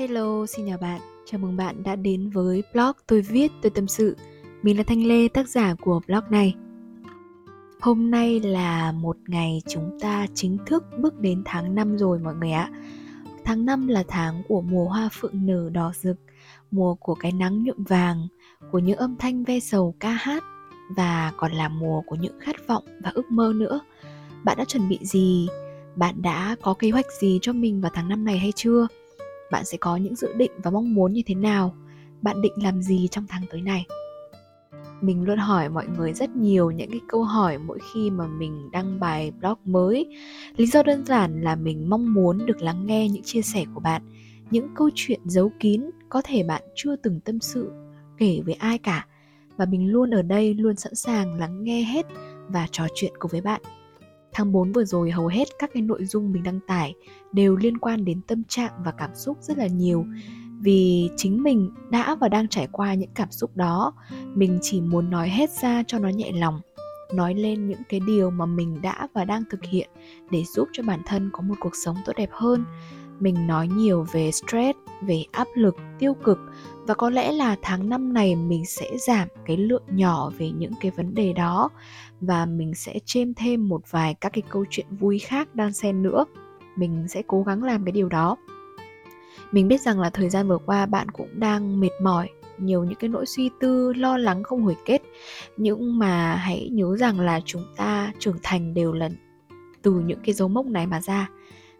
Hello, xin chào bạn. Chào mừng bạn đã đến với blog tôi viết tôi tâm sự. Mình là Thanh Lê, tác giả của blog này. Hôm nay là một ngày chúng ta chính thức bước đến tháng 5 rồi mọi người ạ. Tháng 5 là tháng của mùa hoa phượng nở đỏ rực, mùa của cái nắng nhuộm vàng, của những âm thanh ve sầu ca hát và còn là mùa của những khát vọng và ước mơ nữa. Bạn đã chuẩn bị gì? Bạn đã có kế hoạch gì cho mình vào tháng năm này hay chưa? Bạn sẽ có những dự định và mong muốn như thế nào? Bạn định làm gì trong tháng tới này? Mình luôn hỏi mọi người rất nhiều những cái câu hỏi mỗi khi mà mình đăng bài blog mới. Lý do đơn giản là mình mong muốn được lắng nghe những chia sẻ của bạn, những câu chuyện giấu kín có thể bạn chưa từng tâm sự kể với ai cả. Và mình luôn ở đây luôn sẵn sàng lắng nghe hết và trò chuyện cùng với bạn. Tháng 4 vừa rồi hầu hết các cái nội dung mình đăng tải đều liên quan đến tâm trạng và cảm xúc rất là nhiều. Vì chính mình đã và đang trải qua những cảm xúc đó, mình chỉ muốn nói hết ra cho nó nhẹ lòng, nói lên những cái điều mà mình đã và đang thực hiện để giúp cho bản thân có một cuộc sống tốt đẹp hơn. Mình nói nhiều về stress, về áp lực, tiêu cực và có lẽ là tháng năm này mình sẽ giảm cái lượng nhỏ về những cái vấn đề đó và mình sẽ chêm thêm một vài các cái câu chuyện vui khác đan xen nữa. Mình sẽ cố gắng làm cái điều đó. Mình biết rằng là thời gian vừa qua bạn cũng đang mệt mỏi, nhiều những cái nỗi suy tư, lo lắng không hồi kết. Nhưng mà hãy nhớ rằng là chúng ta trưởng thành đều là từ những cái dấu mốc này mà ra.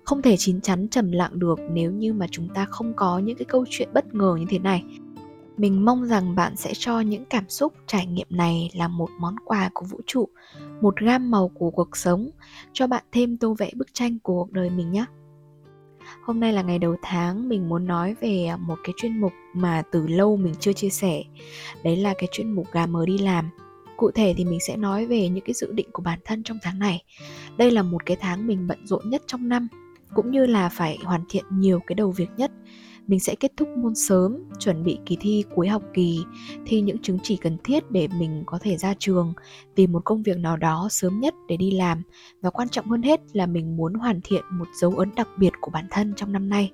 Không thể chín chắn trầm lặng được nếu như mà chúng ta không có những cái câu chuyện bất ngờ như thế này mình mong rằng bạn sẽ cho những cảm xúc, trải nghiệm này là một món quà của vũ trụ, một gam màu của cuộc sống. Cho bạn thêm tô vẽ bức tranh của cuộc đời mình nhé. Hôm nay là ngày đầu tháng, mình muốn nói về à, một cái chuyên mục mà từ lâu mình chưa chia sẻ. Đấy là cái chuyên mục gà mờ đi làm. Cụ thể thì mình sẽ nói về những cái dự định của bản thân trong tháng này. Đây là một cái tháng mình bận rộn nhất trong năm, cũng như là phải hoàn thiện nhiều cái đầu việc nhất mình sẽ kết thúc môn sớm, chuẩn bị kỳ thi cuối học kỳ, thi những chứng chỉ cần thiết để mình có thể ra trường. Tìm một công việc nào đó sớm nhất để đi làm, và quan trọng hơn hết là mình muốn hoàn thiện một dấu ấn đặc biệt của bản thân trong năm nay.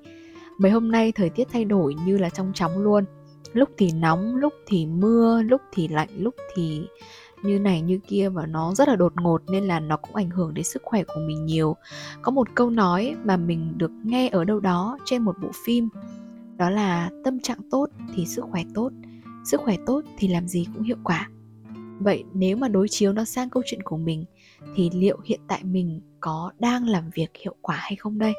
Mấy hôm nay thời tiết thay đổi như là trong chóng luôn. Lúc thì nóng, lúc thì mưa, lúc thì lạnh, lúc thì như này như kia và nó rất là đột ngột nên là nó cũng ảnh hưởng đến sức khỏe của mình nhiều. Có một câu nói mà mình được nghe ở đâu đó trên một bộ phim đó là tâm trạng tốt thì sức khỏe tốt, sức khỏe tốt thì làm gì cũng hiệu quả. Vậy nếu mà đối chiếu nó sang câu chuyện của mình, thì liệu hiện tại mình có đang làm việc hiệu quả hay không đây?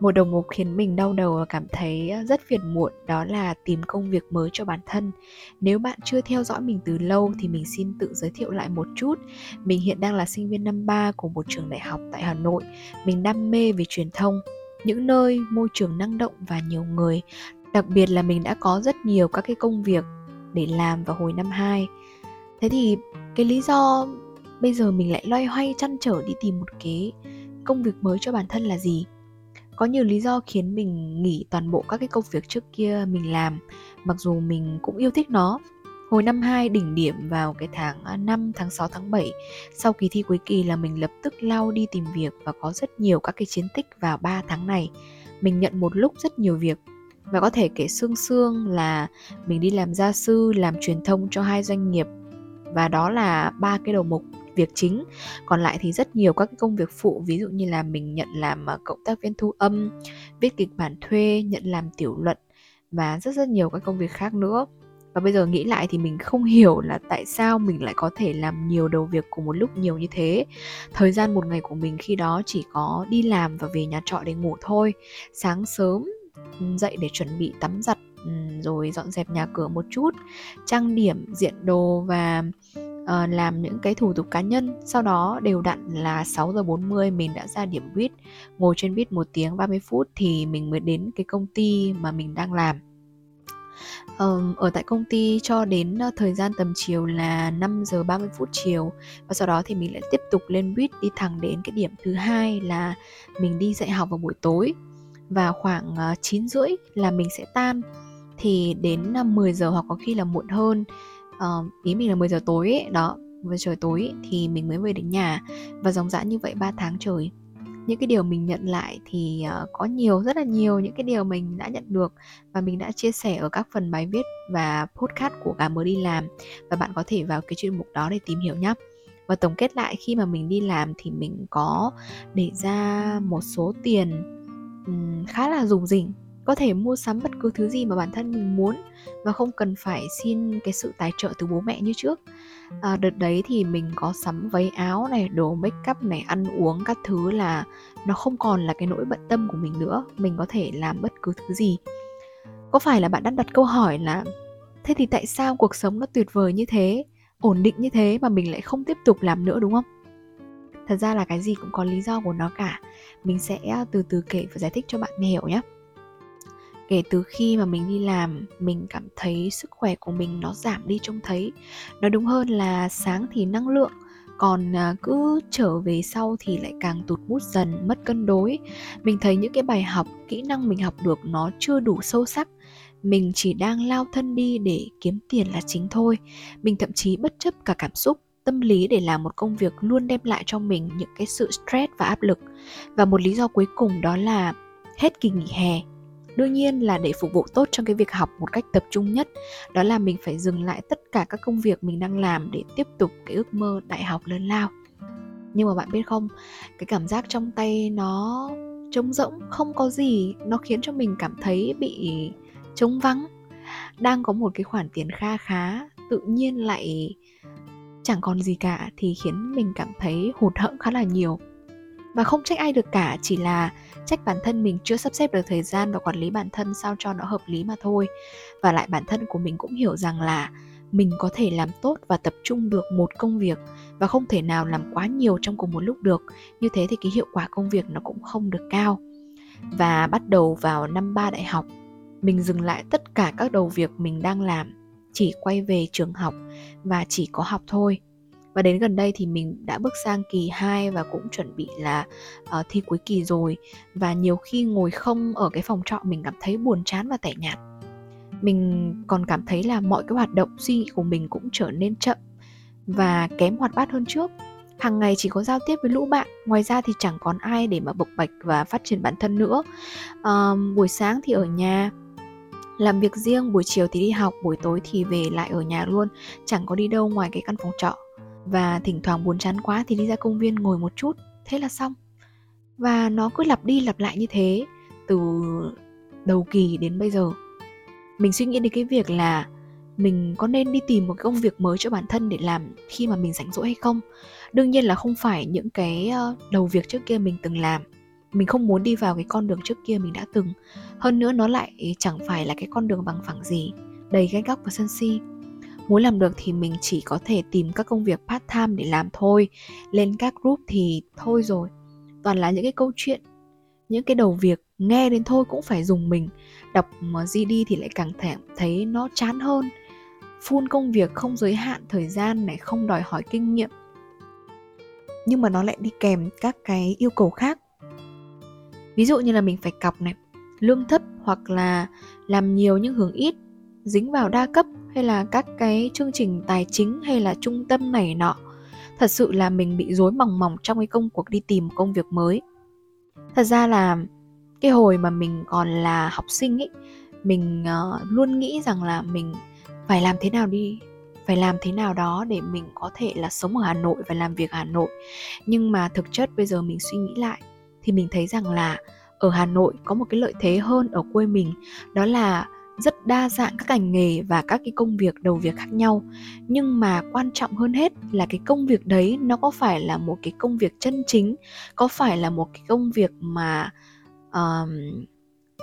Một đồng mục khiến mình đau đầu và cảm thấy rất phiền muộn, đó là tìm công việc mới cho bản thân. Nếu bạn chưa theo dõi mình từ lâu thì mình xin tự giới thiệu lại một chút. Mình hiện đang là sinh viên năm 3 của một trường đại học tại Hà Nội. Mình đam mê về truyền thông những nơi môi trường năng động và nhiều người. Đặc biệt là mình đã có rất nhiều các cái công việc để làm vào hồi năm 2 thế thì cái lý do bây giờ mình lại loay hoay chăn trở đi tìm một cái công việc mới cho bản thân là gì? Có nhiều lý do khiến mình nghỉ toàn bộ các cái công việc trước kia mình làm, mặc dù mình cũng yêu thích nó. Hồi năm 2 đỉnh điểm vào cái tháng à, 5, tháng 6, tháng 7 Sau kỳ thi cuối kỳ là mình lập tức lao đi tìm việc Và có rất nhiều các cái chiến tích vào 3 tháng này. Mình nhận một lúc rất nhiều việc Và có thể kể xương xương là mình đi làm gia sư, làm truyền thông cho hai doanh nghiệp Và đó là ba cái đầu mục việc chính. Còn lại thì rất nhiều các cái công việc phụ ví dụ như là mình nhận làm à, cộng tác viên thu âm viết kịch bản thuê nhận làm tiểu luận và rất rất nhiều các công việc khác nữa và bây giờ nghĩ lại thì mình không hiểu là tại sao mình lại có thể làm nhiều đầu việc cùng một lúc nhiều như thế. Thời gian một ngày của mình khi đó chỉ có đi làm và về nhà trọ để ngủ thôi. Sáng sớm ừ, dậy để chuẩn bị tắm giặt ừ, rồi dọn dẹp nhà cửa một chút trang điểm diện đồ và uh, làm những cái thủ tục cá nhân. Sau đó đều đặn là 6 giờ 40 mình đã ra điểm buýt ngồi trên buýt một tiếng 30 phút thì mình mới đến cái công ty mà mình đang làm um, ở tại công ty cho đến thời gian tầm chiều là 5 giờ 30 phút chiều. Và sau đó thì mình lại tiếp tục lên buýt đi thẳng đến cái điểm thứ hai là mình đi dạy học vào buổi tối. Và khoảng ờ, 9 rưỡi là mình sẽ tan. Thì đến 10 giờ hoặc có khi là muộn hơn uh, ý mình là 10 giờ tối ấy, đó 10 giờ tối ấy, thì mình mới về đến nhà. Và dòng dã như vậy 3 tháng trời những cái điều mình nhận lại thì uh, có nhiều rất là nhiều những cái điều mình đã nhận được và mình đã chia sẻ ở các phần bài viết và podcast của cả mới đi làm. Và bạn có thể vào cái chuyên mục đó để tìm hiểu nhé và tổng kết lại khi mà mình đi làm thì mình có để ra một số tiền um, khá là dùng rỉnh có thể mua sắm bất cứ thứ gì mà bản thân mình muốn và không cần phải xin cái sự tài trợ từ bố mẹ như trước. À, đợt đấy thì mình có sắm váy áo này đồ make up này ăn uống các thứ là nó không còn là cái nỗi bận tâm của mình nữa. Mình có thể làm bất cứ thứ gì. Có phải là bạn đang đặt câu hỏi là thế thì tại sao cuộc sống nó tuyệt vời như thế ổn định như thế mà mình lại không tiếp tục làm nữa? Đúng không? Thật ra là cái gì cũng có lý do của nó cả. Mình sẽ à, từ từ kể và giải thích cho bạn hiểu nhé kể từ khi mà mình đi làm, mình cảm thấy sức khỏe của mình nó giảm đi trông thấy. Nói đúng hơn là sáng thì năng lượng, còn à, cứ trở về sau thì lại càng tụt bút dần, mất cân đối. Mình thấy những cái bài học, kỹ năng mình học được nó chưa đủ sâu sắc. Mình chỉ đang lao thân đi để kiếm tiền là chính thôi. Mình thậm chí bất chấp cả cảm xúc, tâm lý để làm một công việc luôn đem lại cho mình những cái sự stress và áp lực. Và một lý do cuối cùng đó là hết kỳ nghỉ hè đương nhiên là để phục vụ tốt trong cái việc học một cách tập trung nhất, đó là mình phải dừng lại tất cả các công việc mình đang làm để tiếp tục cái ước mơ đại học lớn lao. Nhưng mà bạn biết không, cái cảm giác trong tay nó trống rỗng, không có gì, nó khiến cho mình cảm thấy bị trống vắng. Đang có một cái khoản tiền kha khá, tự nhiên lại chẳng còn gì cả thì khiến mình cảm thấy hụt hẫng khá là nhiều. Và không trách ai được cả, chỉ là trách bản thân mình chưa sắp xếp được thời gian và quản lý bản thân sao cho nó hợp lý mà thôi. Và lại bản thân của mình cũng hiểu rằng là mình có thể làm tốt và tập trung được một công việc và không thể nào làm quá nhiều trong cùng một lúc được. Như thế thì cái hiệu quả công việc nó cũng không được cao. Và bắt đầu vào năm ba đại học, mình dừng lại tất cả các đầu việc mình đang làm, chỉ quay về trường học và chỉ có học thôi và đến gần đây thì mình đã bước sang kỳ 2 và cũng chuẩn bị là uh, thi cuối kỳ rồi. Và nhiều khi ngồi không ở cái phòng trọ mình cảm thấy buồn chán và tẻ nhạt. Mình còn cảm thấy là mọi cái hoạt động suy nghĩ của mình cũng trở nên chậm và kém hoạt bát hơn trước. Hàng ngày chỉ có giao tiếp với lũ bạn ngoài ra thì chẳng còn ai để mà bộc bạch và phát triển bản thân nữa. Um, buổi sáng thì ở nhà làm việc riêng buổi chiều thì đi học buổi tối thì về lại ở nhà luôn chẳng có đi đâu ngoài cái căn phòng trọ và thỉnh thoảng buồn chán quá thì đi ra công viên ngồi một chút, thế là xong. Và nó cứ lặp đi lặp lại như thế, từ đầu kỳ đến bây giờ. Mình suy nghĩ đến cái việc là mình có nên đi tìm một công việc mới cho bản thân để làm khi mà mình rảnh rỗi hay không? Đương nhiên là không phải những cái đầu việc trước kia mình từng làm. Mình không muốn đi vào cái con đường trước kia mình đã từng. Hơn nữa nó lại chẳng phải là cái con đường bằng phẳng gì, đầy gai góc và sân si muốn làm được thì mình chỉ có thể tìm các công việc part time để làm thôi. Lên các group thì thôi rồi. Toàn là những cái câu chuyện, những cái đầu việc nghe đến thôi cũng phải dùng mình. Đọc GD thì lại càng thèm thấy nó chán hơn. Full công việc không giới hạn thời gian này, không đòi hỏi kinh nghiệm. Nhưng mà nó lại đi kèm các cái yêu cầu khác. Ví dụ như là mình phải cọc này, lương thấp hoặc là làm nhiều nhưng hưởng ít dính vào đa cấp hay là các cái chương trình tài chính hay là trung tâm này nọ. Thật sự là mình bị rối mòng mòng trong cái công cuộc đi tìm công việc mới. Thật ra là cái hồi mà mình còn là học sinh ấy mình uh, luôn nghĩ rằng là mình phải làm thế nào đi phải làm thế nào đó để mình có thể là sống ở Hà Nội và làm việc ở Hà Nội. Nhưng mà thực chất bây giờ mình suy nghĩ lại thì mình thấy rằng là ở Hà Nội có một cái lợi thế hơn ở quê mình đó là rất đa dạng các ngành nghề và các cái công việc đầu việc khác nhau. Nhưng mà quan trọng hơn hết là cái công việc đấy nó có phải là một cái công việc chân chính có phải là một cái công việc mà uh,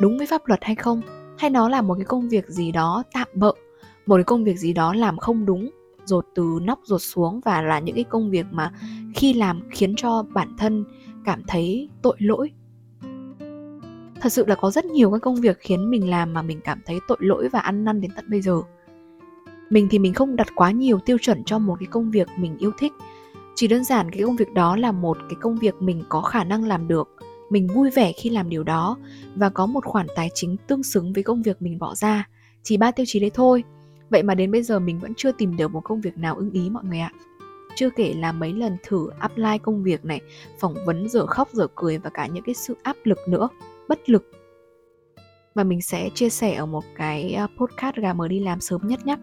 đúng với pháp luật hay không? Hay nó là một cái công việc gì đó tạm bợ một cái công việc gì đó làm không đúng rột từ nóc rột xuống và là những cái công việc mà khi làm khiến cho bản thân cảm thấy tội lỗi thật sự là có rất nhiều các công việc khiến mình làm mà mình cảm thấy tội lỗi và ăn năn đến tận bây giờ. Mình thì mình không đặt quá nhiều tiêu chuẩn cho một cái công việc mình yêu thích. Chỉ đơn giản cái công việc đó là một cái công việc mình có khả năng làm được, mình vui vẻ khi làm điều đó và có một khoản tài chính tương xứng với công việc mình bỏ ra, chỉ ba tiêu chí đấy thôi. Vậy mà đến bây giờ mình vẫn chưa tìm được một công việc nào ưng ý mọi người ạ. Chưa kể là mấy lần thử apply công việc này, phỏng vấn giờ khóc giờ cười và cả những cái sự áp lực nữa bất lực. Và mình sẽ chia sẻ ở một cái ờ, podcast gà mở đi làm sớm nhất nhé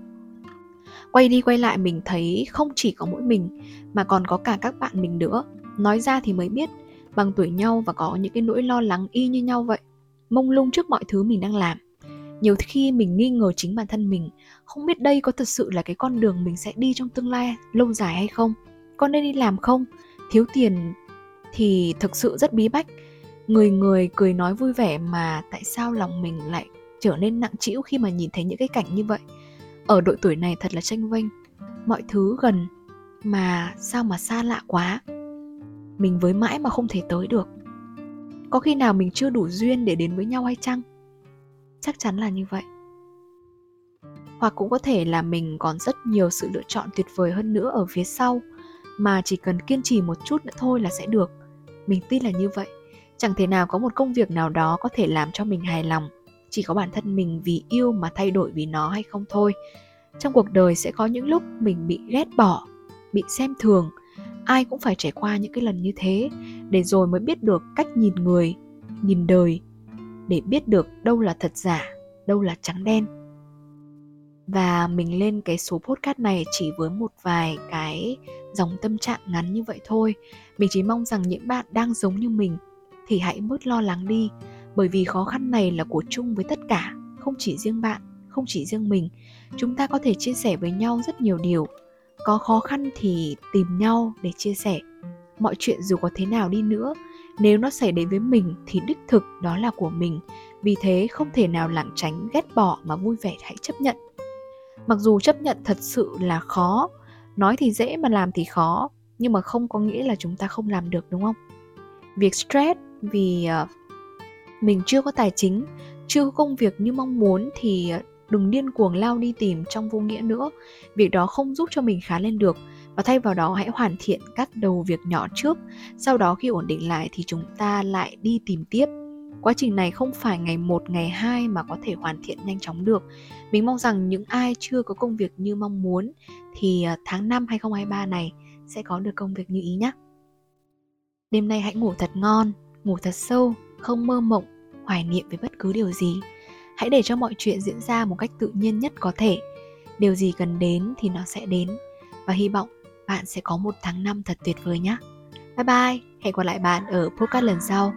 quay đi quay lại mình thấy không chỉ có mỗi mình, mà còn có cả các bạn mình nữa. Nói ra thì mới biết, bằng tuổi nhau và có những cái nỗi lo lắng y như nhau vậy, mông lung trước mọi thứ mình đang làm. Nhiều khi mình nghi ngờ chính bản thân mình, không biết đây có thật sự là cái con đường mình sẽ đi trong tương lai lâu dài hay không, có nên đi làm không? Thiếu tiền thì thực sự rất bí bách người người cười nói vui vẻ mà tại sao lòng mình lại trở nên nặng trĩu khi mà nhìn thấy những cái cảnh như vậy? Ở độ tuổi này thật là tranh vinh mọi thứ gần mà sao mà xa lạ quá. Mình với mãi mà không thể tới được. Có khi nào mình chưa đủ duyên để đến với nhau hay chăng? Chắc chắn là như vậy. Hoặc cũng có thể là mình còn rất nhiều sự lựa chọn tuyệt vời hơn nữa ở phía sau, mà chỉ cần kiên trì một chút nữa thôi là sẽ được. Mình tin là như vậy chẳng thể nào có một công việc nào đó có thể làm cho mình hài lòng. Chỉ có bản thân mình vì yêu mà thay đổi vì nó hay không thôi. Trong cuộc đời sẽ có những lúc mình bị ghét bỏ, bị xem thường. Ai cũng phải trải qua những cái lần như thế để rồi mới biết được cách nhìn người, nhìn đời, để biết được đâu là thật giả, đâu là trắng đen. Và mình lên cái số podcast này chỉ với một vài cái dòng tâm trạng ngắn như vậy thôi. Mình chỉ mong rằng những bạn đang giống như mình thì hãy bớt lo lắng đi. Bởi vì khó khăn này là của chung với tất cả, không chỉ riêng bạn, không chỉ riêng mình. Chúng ta có thể chia sẻ với nhau rất nhiều điều. Có khó khăn thì tìm nhau để chia sẻ. Mọi chuyện dù có thế nào đi nữa, nếu nó xảy đến với mình thì đích thực đó là của mình. Vì thế không thể nào lảng tránh, ghét bỏ mà vui vẻ, hãy chấp nhận. Mặc dù chấp nhận thật sự là khó, nói thì dễ mà làm thì khó, nhưng mà không có nghĩa là chúng ta không làm được, đúng không? Việc stress vì uh, mình chưa có tài chính chưa có công việc như mong muốn thì ờ, đừng điên cuồng lao đi tìm trong vô nghĩa nữa. Việc đó không giúp cho mình khá lên được. Và thay vào đó hãy hoàn thiện các đầu việc nhỏ trước. Sau đó khi ổn định lại thì chúng ta lại đi tìm tiếp. Quá trình này không phải ngày một ngày hai mà có thể hoàn thiện nhanh chóng được. Mình mong rằng những ai chưa có công việc như mong muốn thì ờ, tháng 5 2023 này sẽ có được công việc như ý nhé đêm nay hãy ngủ thật ngon ngủ thật sâu, không mơ mộng, hoài niệm về bất cứ điều gì. Hãy để cho mọi chuyện diễn ra một cách tự nhiên nhất có thể. Điều gì cần đến thì nó sẽ đến. Và hy vọng bạn sẽ có một tháng năm thật tuyệt vời nhé. Bye bye, hẹn gặp lại bạn ở podcast lần sau.